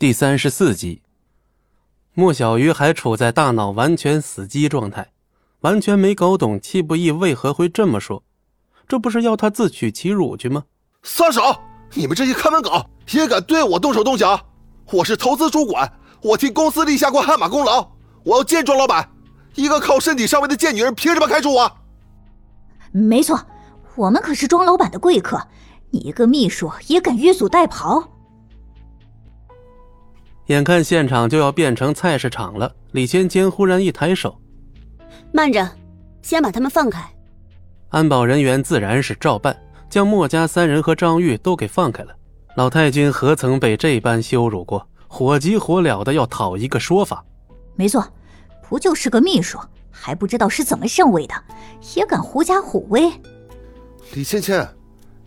第三十四集，莫小鱼还处在大脑完全死机状态，完全没搞懂戚不义为何会这么说。这不是要他自取其辱去吗？撒手！你们这些看门狗也敢对我动手动脚！我是投资主管，我替公司立下过汗马功劳，我要见庄老板。一个靠身体上位的贱女人，凭什么开除我？没错，我们可是庄老板的贵客，你一个秘书也敢越俎代庖？眼看现场就要变成菜市场了，李芊芊忽然一抬手：“慢着，先把他们放开。”安保人员自然是照办，将莫家三人和张玉都给放开了。老太君何曾被这般羞辱过？火急火燎的要讨一个说法。没错，不就是个秘书，还不知道是怎么上位的，也敢狐假虎威？李芊芊，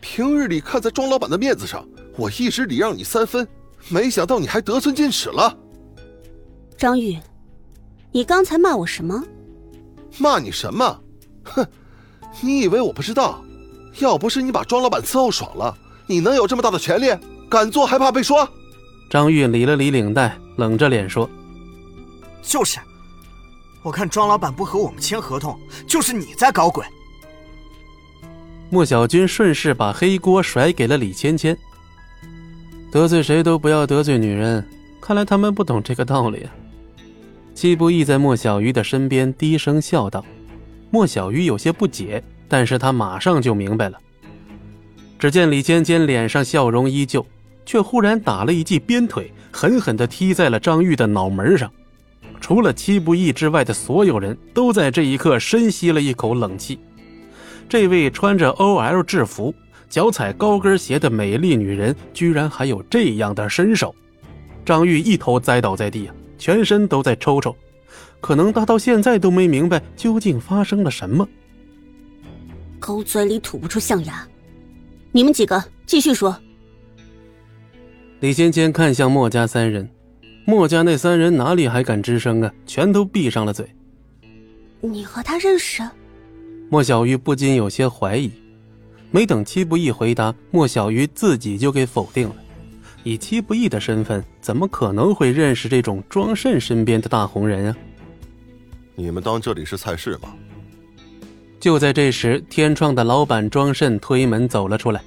平日里看在庄老板的面子上，我一直礼让你三分。没想到你还得寸进尺了，张玉，你刚才骂我什么？骂你什么？哼，你以为我不知道？要不是你把庄老板伺候爽了，你能有这么大的权利？敢做还怕被说？张玉理了理领带，冷着脸说：“就是，我看庄老板不和我们签合同，就是你在搞鬼。”莫小军顺势把黑锅甩给了李芊芊。得罪谁都不要得罪女人，看来他们不懂这个道理啊。戚不义在莫小鱼的身边低声笑道：“莫小鱼有些不解，但是他马上就明白了。只见李尖尖脸上笑容依旧，却忽然打了一记鞭腿，狠狠地踢在了张玉的脑门上。除了戚不义之外的所有人都在这一刻深吸了一口冷气。这位穿着 OL 制服。”脚踩高跟鞋的美丽女人，居然还有这样的身手！张玉一头栽倒在地啊，全身都在抽抽，可能他到现在都没明白究竟发生了什么。狗嘴里吐不出象牙，你们几个继续说。李芊芊看向莫家三人，莫家那三人哪里还敢吱声啊？全都闭上了嘴。你和他认识？莫小玉不禁有些怀疑。没等戚不义回答，莫小鱼自己就给否定了。以戚不义的身份，怎么可能会认识这种庄慎身边的大红人啊？你们当这里是菜市吗？就在这时，天创的老板庄慎推门走了出来。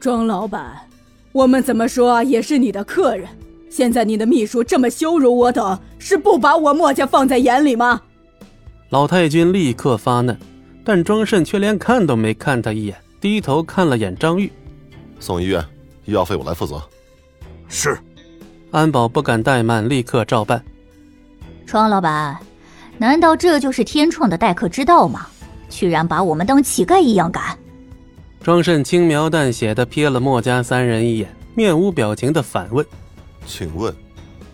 庄老板，我们怎么说也是你的客人，现在你的秘书这么羞辱我等，是不把我莫家放在眼里吗？老太君立刻发难。但庄慎却连看都没看他一眼，低头看了眼张玉，送医院，医药费我来负责。是，安保不敢怠慢，立刻照办。庄老板，难道这就是天创的待客之道吗？居然把我们当乞丐一样赶！庄慎轻描淡写的瞥了墨家三人一眼，面无表情的反问：“请问，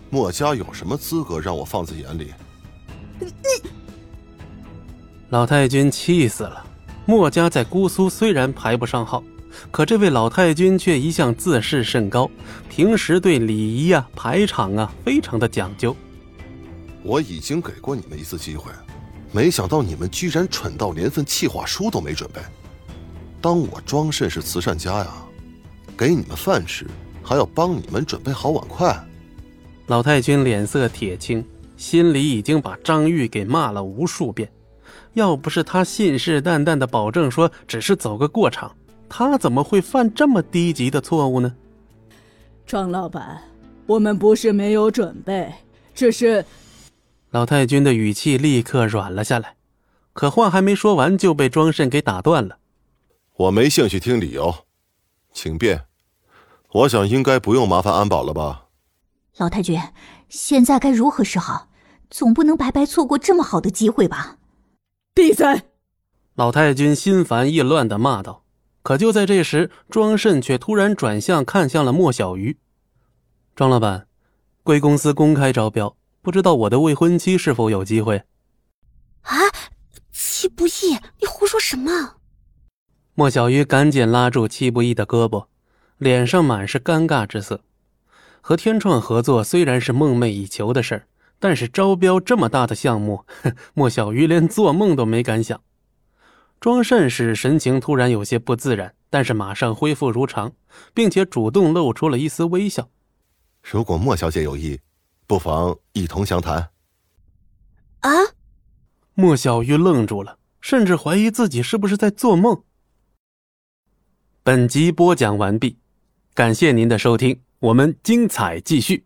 墨家有什么资格让我放在眼里？”老太君气死了。墨家在姑苏虽然排不上号，可这位老太君却一向自视甚高，平时对礼仪啊、排场啊非常的讲究。我已经给过你们一次机会，没想到你们居然蠢到连份计划书都没准备。当我庄慎是慈善家呀，给你们饭吃，还要帮你们准备好碗筷。老太君脸色铁青，心里已经把张玉给骂了无数遍。要不是他信誓旦旦的保证说只是走个过场，他怎么会犯这么低级的错误呢？庄老板，我们不是没有准备，只是……老太君的语气立刻软了下来，可话还没说完就被庄慎给打断了。我没兴趣听理由，请便。我想应该不用麻烦安保了吧？老太君，现在该如何是好？总不能白白错过这么好的机会吧？闭嘴！老太君心烦意乱的骂道。可就在这时，庄慎却突然转向，看向了莫小鱼。庄老板，贵公司公开招标，不知道我的未婚妻是否有机会？啊！戚不义，你胡说什么？莫小鱼赶紧拉住戚不义的胳膊，脸上满是尴尬之色。和天创合作虽然是梦寐以求的事儿。但是招标这么大的项目，莫小鱼连做梦都没敢想。庄慎是神情突然有些不自然，但是马上恢复如常，并且主动露出了一丝微笑。如果莫小姐有意，不妨一同详谈。啊！莫小鱼愣住了，甚至怀疑自己是不是在做梦。本集播讲完毕，感谢您的收听，我们精彩继续。